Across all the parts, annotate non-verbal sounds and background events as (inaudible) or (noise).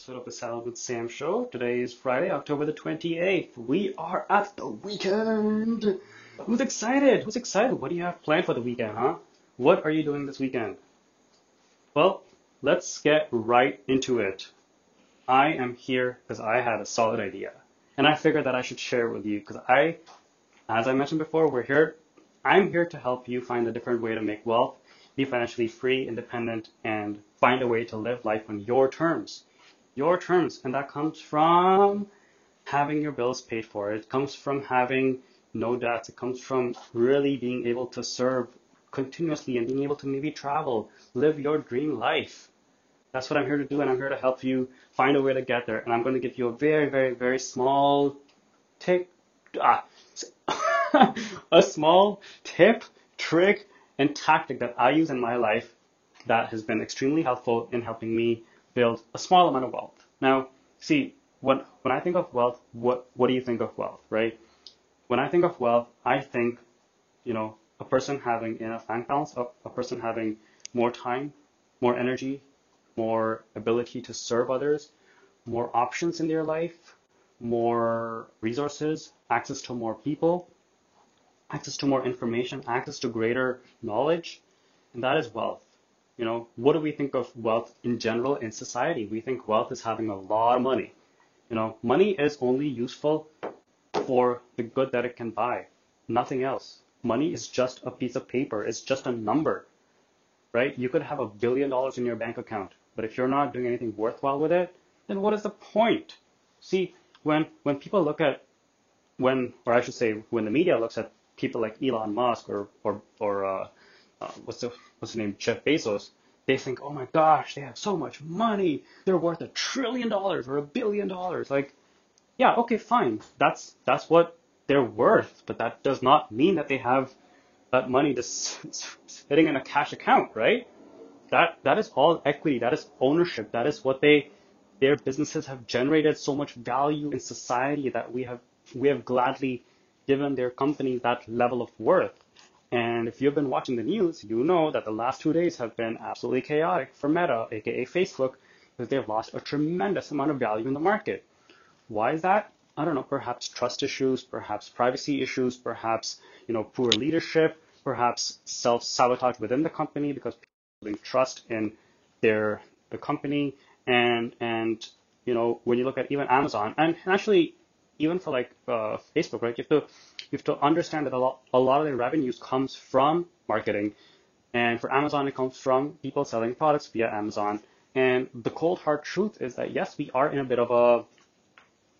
episode of the Salad with Sam show. Today is Friday, October the 28th. We are at the weekend. Who's excited? Who's excited? What do you have planned for the weekend, huh? What are you doing this weekend? Well, let's get right into it. I am here because I had a solid idea. And I figured that I should share it with you because I, as I mentioned before, we're here. I'm here to help you find a different way to make wealth, be financially free, independent, and find a way to live life on your terms. Your terms. And that comes from having your bills paid for. It comes from having no debts. It comes from really being able to serve continuously and being able to maybe travel, live your dream life. That's what I'm here to do, and I'm here to help you find a way to get there. And I'm going to give you a very, very, very small tip, ah, (laughs) a small tip, trick, and tactic that I use in my life that has been extremely helpful in helping me build a small amount of wealth. Now, see, when when I think of wealth, what what do you think of wealth, right? When I think of wealth, I think, you know, a person having enough bank balance, a, a person having more time, more energy, more ability to serve others, more options in their life, more resources, access to more people, access to more information, access to greater knowledge, and that is wealth. You know, what do we think of wealth in general in society? We think wealth is having a lot of money. You know, money is only useful for the good that it can buy, nothing else. Money is just a piece of paper, it's just a number, right? You could have a billion dollars in your bank account, but if you're not doing anything worthwhile with it, then what is the point? See, when when people look at when, or I should say, when the media looks at people like Elon Musk or or or uh, uh, what's the what's the name Jeff Bezos, they think, oh my gosh, they have so much money, they're worth a trillion dollars or a billion dollars. Like, yeah, okay, fine, that's that's what they're worth, but that does not mean that they have that money just sitting in a cash account, right? That that is all equity, that is ownership, that is what they their businesses have generated so much value in society that we have we have gladly given their companies that level of worth. And if you've been watching the news, you know that the last two days have been absolutely chaotic for Meta, aka Facebook, because they've lost a tremendous amount of value in the market. Why is that? I don't know, perhaps trust issues, perhaps privacy issues, perhaps, you know, poor leadership, perhaps self-sabotage within the company because people don't trust in their the company and and you know when you look at even Amazon and actually even for like uh, Facebook, right? You have to you have to understand that a lot a lot of their revenues comes from marketing, and for Amazon it comes from people selling products via Amazon. And the cold hard truth is that yes, we are in a bit of a,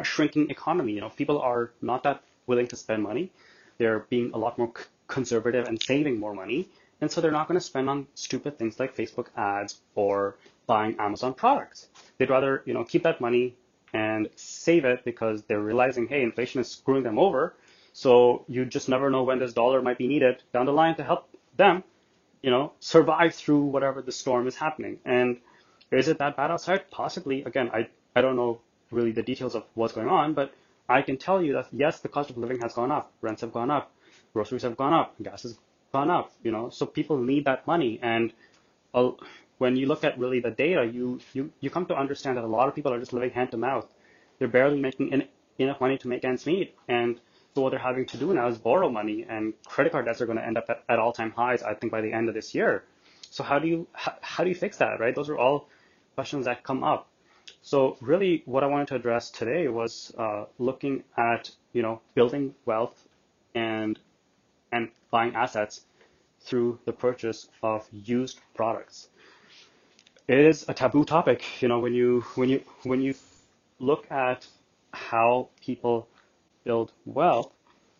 a shrinking economy. You know, people are not that willing to spend money. They're being a lot more c- conservative and saving more money. And so they're not going to spend on stupid things like Facebook ads or buying Amazon products. They'd rather, you know, keep that money and save it because they're realizing, hey, inflation is screwing them over. So you just never know when this dollar might be needed down the line to help them, you know, survive through whatever the storm is happening. And is it that bad outside? Possibly. Again, I, I don't know really the details of what's going on, but I can tell you that yes, the cost of living has gone up, rents have gone up, groceries have gone up, gas has gone up, you know, so people need that money. And uh, when you look at really the data, you, you, you come to understand that a lot of people are just living hand to mouth. They're barely making in, enough money to make ends meet. And so what they're having to do now is borrow money and credit card debts are going to end up at, at all time highs, I think, by the end of this year. So how do you, how, how do you fix that, right? Those are all questions that come up. So really what I wanted to address today was uh, looking at, you know, building wealth and, and buying assets through the purchase of used products it is a taboo topic. You know, when you when you when you look at how people build wealth,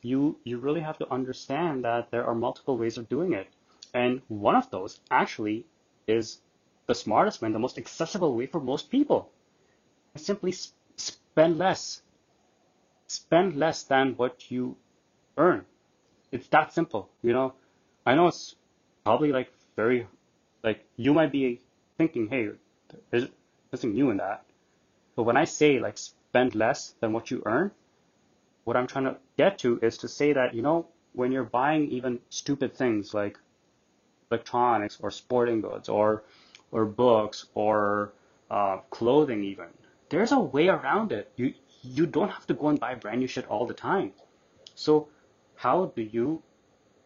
you you really have to understand that there are multiple ways of doing it, and one of those actually is the smartest way, and the most accessible way for most people. Simply spend less. Spend less than what you earn. It's that simple. You know, I know it's probably like very like you might be thinking, hey, there's nothing new in that. But when I say like spend less than what you earn, what I'm trying to get to is to say that, you know, when you're buying even stupid things like electronics or sporting goods or or books or uh, clothing even, there's a way around it. You you don't have to go and buy brand new shit all the time. So how do you,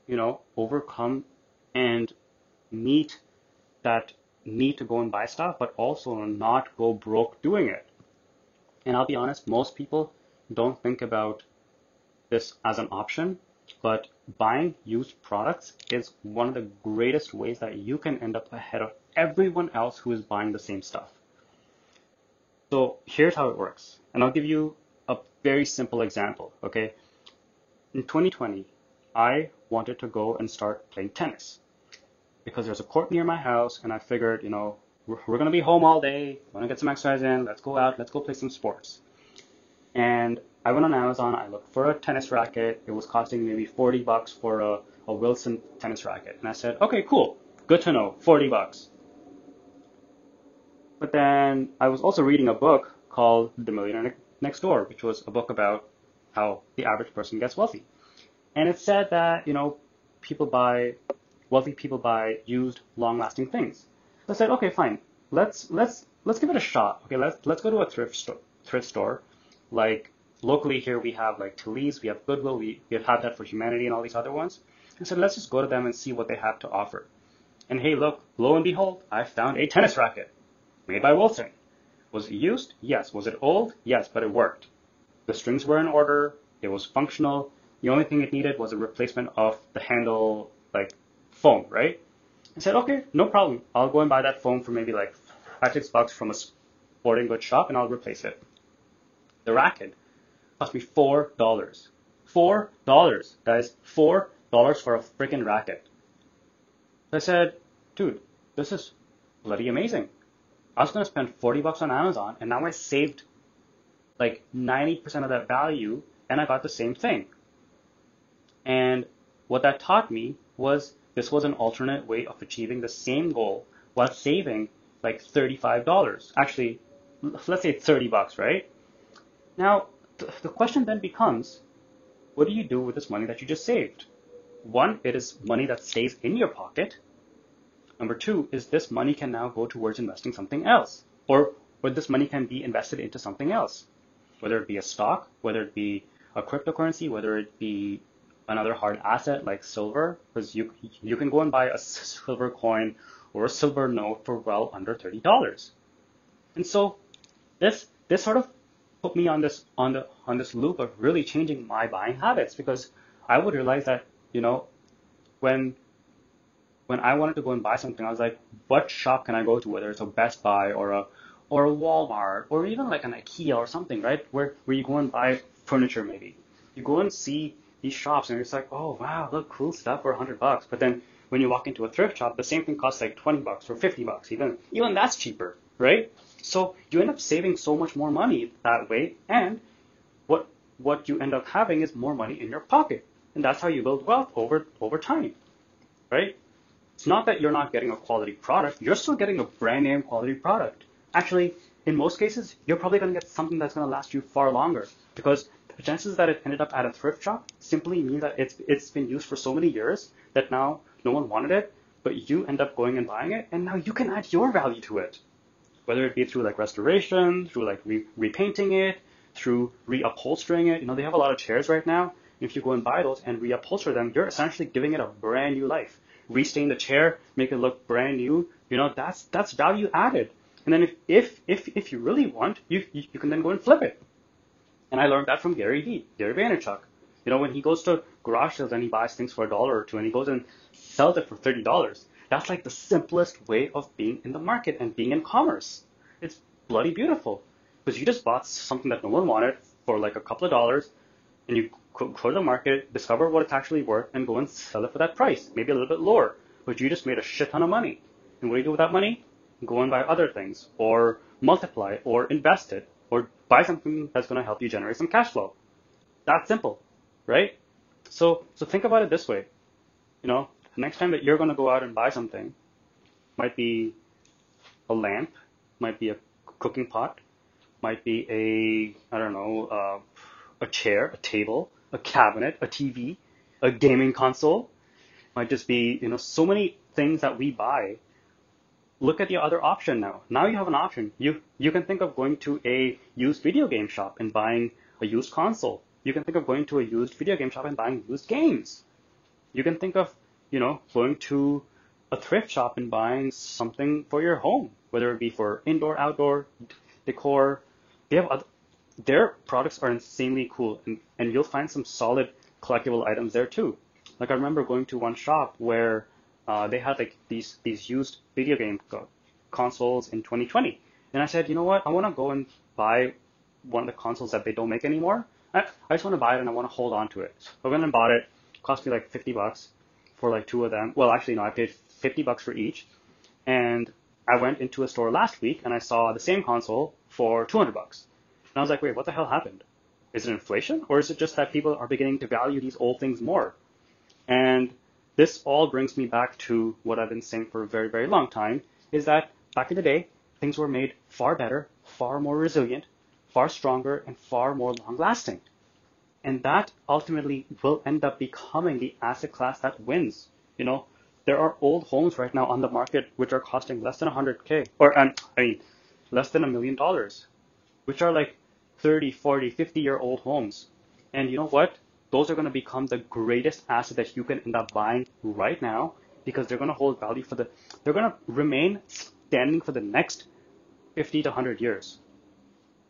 you know, overcome and meet that need to go and buy stuff, but also not go broke doing it? And I'll be honest, most people don't think about this as an option, but buying used products is one of the greatest ways that you can end up ahead of everyone else who is buying the same stuff. So here's how it works. And I'll give you a very simple example, okay? In 2020, I wanted to go and start playing tennis because there's a court near my house and I figured, you know, we're, we're going to be home all day, want to get some exercise in, let's go out, let's go play some sports. And I went on Amazon, I looked for a tennis racket. It was costing maybe 40 bucks for a, a Wilson tennis racket. And I said, okay, cool, good to know, 40 bucks. But then I was also reading a book called The Millionaire Next Door, which was a book about how the average person gets wealthy. And it said that, you know, people buy, wealthy people buy used, long-lasting things. So I said, okay, fine. Let's, let's, let's give it a shot. Okay, let's, let's go to a thrift store, thrift store. Like, locally here we have like Tilly's, we have Goodwill, we, we have Habitat for Humanity and all these other ones. And so let's just go to them and see what they have to offer. And hey, look, lo and behold, I found a tennis racket made by Wilson. Was it used? Yes. Was it old? Yes, but it worked. The strings were in order. It was functional. The only thing it needed was a replacement of the handle, like foam, right? I said, okay, no problem. I'll go and buy that foam for maybe like five, six bucks from a sporting goods shop and I'll replace it. The racket cost me four dollars. Four dollars, guys. Four dollars for a freaking racket. I said, dude, this is bloody amazing. I was to spend 40 bucks on Amazon and now I saved like 90% of that value and I got the same thing. And what that taught me was this was an alternate way of achieving the same goal while saving like $35. Actually, let's say 30 bucks, right? Now, the question then becomes, what do you do with this money that you just saved? One, it is money that stays in your pocket. Number two is this money can now go towards investing something else, or, or this money can be invested into something else, whether it be a stock, whether it be a cryptocurrency, whether it be another hard asset like silver, because you you can go and buy a silver coin or a silver note for well under thirty dollars. And so this this sort of put me on this on the on this loop of really changing my buying habits because I would realize that you know when when I wanted to go and buy something, I was like, what shop can I go to, whether it's a Best Buy or a or a Walmart or even like an IKEA or something, right? Where where you go and buy furniture maybe. You go and see these shops and it's like, oh wow, look, cool stuff for hundred bucks. But then when you walk into a thrift shop, the same thing costs like twenty bucks or fifty bucks, even even that's cheaper, right? So you end up saving so much more money that way, and what what you end up having is more money in your pocket, and that's how you build wealth over over time, right? It's not that you're not getting a quality product, you're still getting a brand name quality product. Actually, in most cases, you're probably going to get something that's going to last you far longer because the chances that it ended up at a thrift shop simply mean that it's it's been used for so many years that now no one wanted it, but you end up going and buying it, and now you can add your value to it, whether it be through like restoration, through like re- repainting it, through reupholstering it. You know, they have a lot of chairs right now. If you go and buy those and reupholster them, you're essentially giving it a brand new life restain the chair, make it look brand new. You know, that's that's value added. And then if if if, if you really want, you, you, can then go and flip it. And I learned that from Gary Vee, Gary Vaynerchuk. You know, when he goes to garage sales and he buys things for a dollar or two and he goes and sells it for thirty dollars, that's like the simplest way of being in the market and being in commerce. It's bloody beautiful. Because you just bought something that no one wanted for like a couple of dollars and you go to the market, discover what it's actually worth, and go and sell it for that price, maybe a little bit lower. But you just made a shit ton of money. And what do you do with that money? Go and buy other things, or multiply, or invest it, or buy something that's going to help you generate some cash flow. That simple, right? So, so think about it this way. You know, next time that you're going to go out and buy something, might be a lamp, might be a cooking pot, might be a, I don't know, uh, a chair, a table, a cabinet, a TV, a gaming console. Might just be, you know, so many things that we buy. look at the other option now. Now you have an option. You you can think of going to a used video game shop and buying a used console. You can think of going to a used video game shop and buying used games. You can think of, you know, going to a thrift shop and buying something for your home, whether it be for indoor, outdoor, decor. They have other, their products are insanely cool, and, and you'll find some solid collectible items there too. Like I remember going to one shop where uh, they had like these these used video game consoles in 2020, and I said, you know what, I want to go and buy one of the consoles that they don't make anymore. I, I just want to buy it and I want to hold on to it. So I went and bought it. it. Cost me like 50 bucks for like two of them. Well, actually no, I paid 50 bucks for each. And I went into a store last week and I saw the same console for 200 bucks. And I was like, wait, what the hell happened? Is it inflation or is it just that people are beginning to value these old things more? And this all brings me back to what I've been saying for a very, very long time is that back in the day, things were made far better, far more resilient, far stronger, and far more long lasting. And that ultimately will end up becoming the asset class that wins. You know, there are old homes right now on the market which are costing less than 100k, or um, I mean, less than a million dollars, which are like 30, 40, 50 year old homes. And you know what? Those are going to become the greatest asset that you can end up buying right now because they're going to hold value for the, they're going to remain standing for the next 50 to 100 years.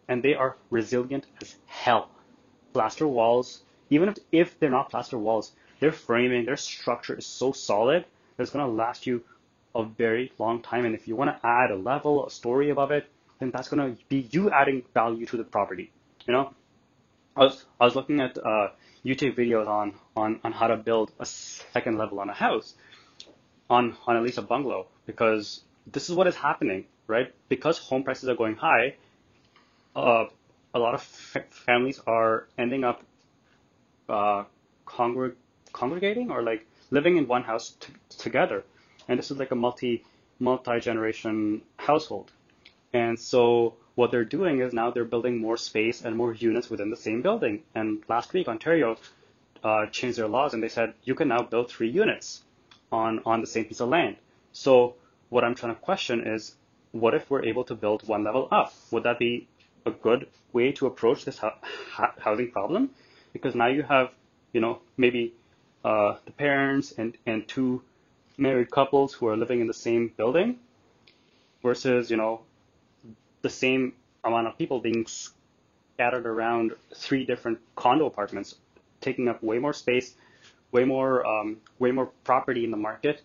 And they are resilient as hell. Plaster walls, even if, if they're not plaster walls, their framing, their structure is so solid that it's going to last you a very long time. And if you want to add a level, a story above it, then that's going to be you adding value to the property. You know, I was I was looking at uh, YouTube videos on, on on how to build a second level on a house, on on at least a bungalow, because this is what is happening, right? Because home prices are going high, uh, a lot of families are ending up uh, congreg- congregating or like living in one house t- together. And this is like a multi multi generation household. And so what they're doing is now they're building more space and more units within the same building. And last week, Ontario uh, changed their laws and they said you can now build three units on, on the same piece of land. So what I'm trying to question is what if we're able to build one level up? Would that be a good way to approach this housing problem? Because now you have, you know, maybe uh, the parents and, and two married couples who are living in the same building versus, you know, the same amount of people being scattered around three different condo apartments, taking up way more space, way more, um, way more property in the market.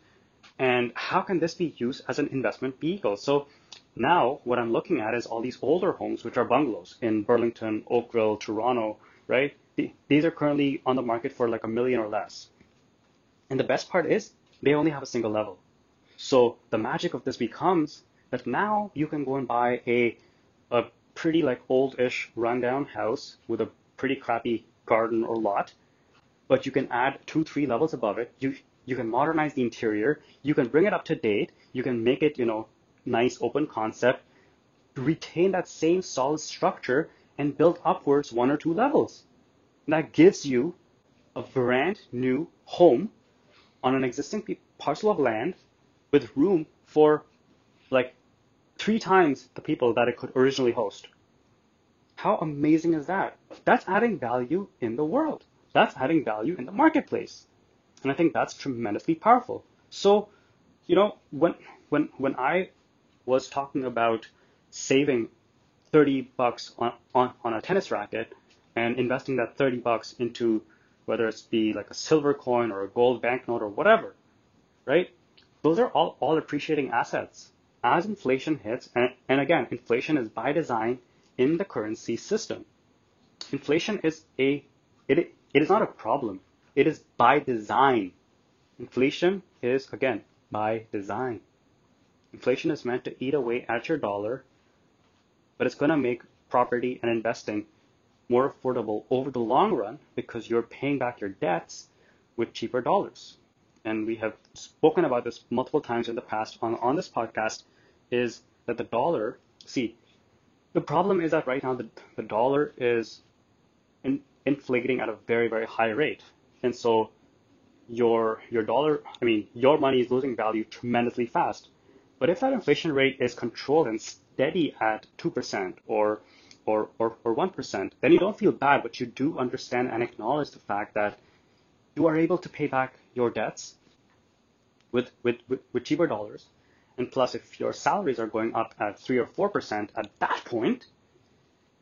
And how can this be used as an investment vehicle? So now what I'm looking at is all these older homes, which are bungalows in Burlington, Oakville, Toronto, right? These are currently on the market for like a million or less. And the best part is they only have a single level. So the magic of this becomes that now you can go and buy a, a pretty like old-ish rundown house with a pretty crappy garden or lot, but you can add two, three levels above it. You, you can modernize the interior. You can bring it up to date. You can make it, you know, nice open concept, retain that same solid structure and build upwards one or two levels. That gives you a brand new home on an existing parcel of land with room for like three times the people that it could originally host. How amazing is that? That's adding value in the world. That's adding value in the marketplace. And I think that's tremendously powerful. So, you know, when when when I was talking about saving 30 bucks on, on, on a tennis racket and investing that 30 bucks into whether it's be like a silver coin or a gold banknote or whatever, right? Those are all, all appreciating assets. As inflation hits, and, and again, inflation is by design in the currency system. Inflation is a, it, it is not a problem. It is by design. Inflation is, again, by design. Inflation is meant to eat away at your dollar, but it's going to make property and investing more affordable over the long run because you're paying back your debts with cheaper dollars. And we have spoken about this multiple times in the past on, on this podcast is that the dollar, see, the problem is that right now the, the dollar is in, inflating at a very, very high rate. And so your, your dollar, I mean, your money is losing value tremendously fast But if that inflation rate is controlled and steady at 2% or or, or, or 1%, then you don't feel bad, but you do understand and acknowledge the fact that you are able to pay back your debts with, with, with, with cheaper dollars. And plus, if your salaries are going up at 3 or 4% at that point,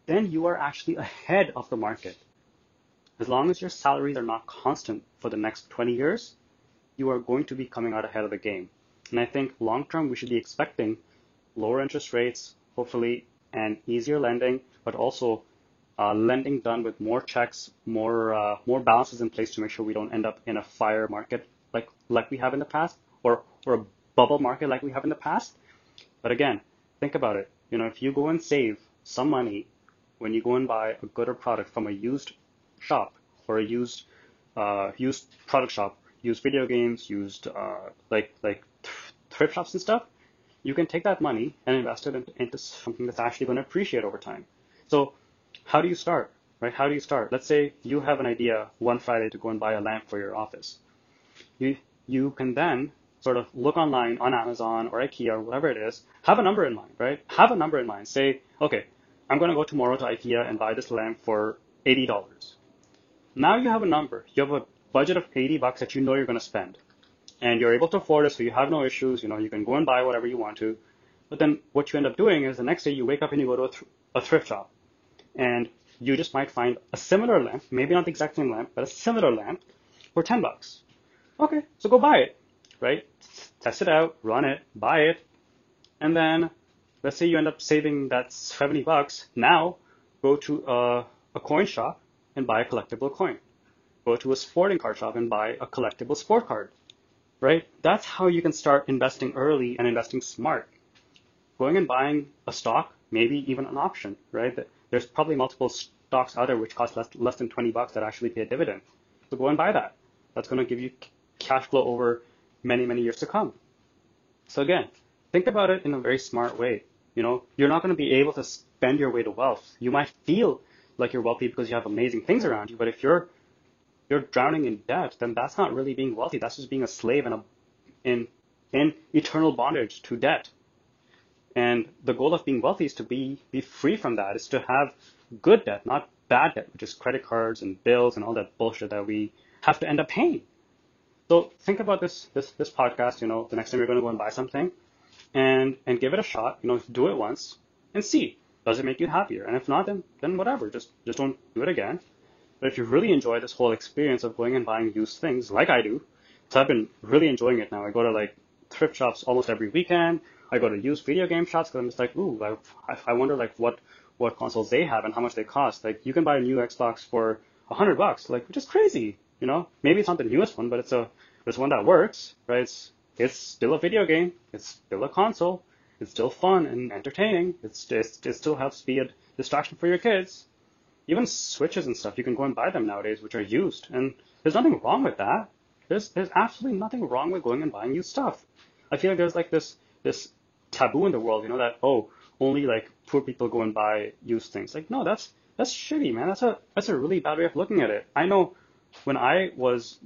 then you are actually ahead of the market. As long as your salaries are not constant for the next 20 years, you are going to be coming out ahead of the game. And I think long term, we should be expecting lower interest rates, hopefully, and easier lending, but also uh, lending done with more checks, more uh, more balances in place to make sure we don't end up in a fire market like like we have in the past, or or a bubble market like we have in the past. But again, think about it. You know, if you go and save some money when you go and buy a good or product from a used shop or a used uh, used product shop, used video games, used uh, like like thrift shops and stuff, you can take that money and invest it into something that's actually going to appreciate over time. So how do you start? Right? How do you start? Let's say you have an idea one Friday to go and buy a lamp for your office. You you can then sort of look online on Amazon or IKEA or whatever it is, have a number in mind, right? Have a number in mind. Say, okay, I'm going to go tomorrow to IKEA and buy this lamp for $80. Now you have a number. You have a budget of 80 bucks that you know you're going to spend. And you're able to afford it, so you have no issues. You know, you can go and buy whatever you want to. But then what you end up doing is the next day you wake up and you go to a, th- a thrift shop. And you just might find a similar lamp, maybe not the exact same lamp, but a similar lamp for 10 bucks. Okay, so go buy it, right? Test it out, run it, buy it, and then let's say you end up saving that 70 bucks. Now go to a, a coin shop and buy a collectible coin. Go to a sporting card shop and buy a collectible sport card. Right? That's how you can start investing early and investing smart. Going and buying a stock, maybe even an option, right? There's probably multiple stocks out there which cost less, less than 20 bucks that actually pay a dividend. So go and buy that. That's going to give you cash flow over many, many years to come. So again, think about it in a very smart way. You know, you're not going to be able to spend your way to wealth. You might feel like you're wealthy because you have amazing things around you, but if you're you're drowning in debt, then that's not really being wealthy. That's just being a slave in a in in eternal bondage to debt. And the goal of being wealthy is to be be free from that. Is to have good debt, not bad debt, which is credit cards and bills and all that bullshit that we have to end up paying. So think about this this this podcast. You know, the next time you're going to go and buy something, and and give it a shot. You know, do it once and see does it make you happier. And if not, then then whatever. Just just don't do it again. But if you really enjoy this whole experience of going and buying used things, like I do, so I've been really enjoying it now. I go to like thrift shops almost every weekend. I go to used video game shops because I'm just like, ooh, I, I wonder like what what consoles they have and how much they cost. Like you can buy a new Xbox for a hundred bucks, like which is crazy. You know, maybe it's not the newest one, but it's a it's one that works, right? It's it's still a video game. It's still a console. It's still fun and entertaining. It's just it still helps be a distraction for your kids. Even switches and stuff, you can go and buy them nowadays, which are used, and there's nothing wrong with that. There's there's absolutely nothing wrong with going and buying used stuff. I feel like there's like this this taboo in the world, you know, that oh only like poor people go and buy used things. Like no, that's that's shitty, man. That's a that's a really bad way of looking at it. I know when I was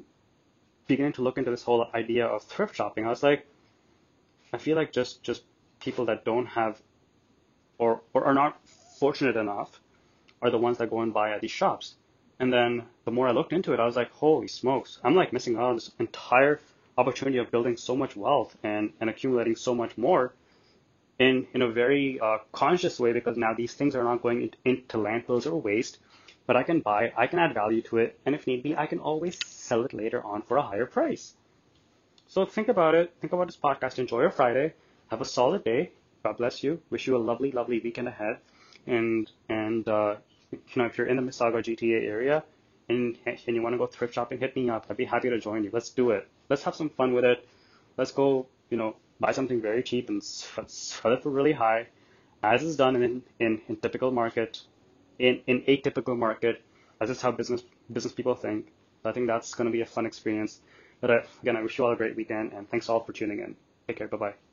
beginning to look into this whole idea of thrift shopping, I was like, I feel like just just people that don't have or or are not fortunate enough are the ones that go and buy at these shops. And then the more I looked into it, I was like, holy smokes, I'm like missing out on this entire opportunity of building so much wealth and, and accumulating so much more in, in a very uh, conscious way because now these things are not going into landfills or waste, but I can buy, I can add value to it, and if need be, I can always sell it later on for a higher price. So think about it. Think about this podcast. Enjoy your Friday. Have a solid day. God bless you. Wish you a lovely, lovely weekend ahead. And and uh, you know if you're in the Mississauga GTA area and and you want to go thrift shopping, hit me up. I'd be happy to join you. Let's do it. Let's have some fun with it. Let's go. You know, buy something very cheap and sell it for really high, as is done in in, in typical market, in in atypical market. That's just how business business people think. I think that's going to be a fun experience. But uh, again, I wish you all a great weekend and thanks all for tuning in. Take care. Bye bye.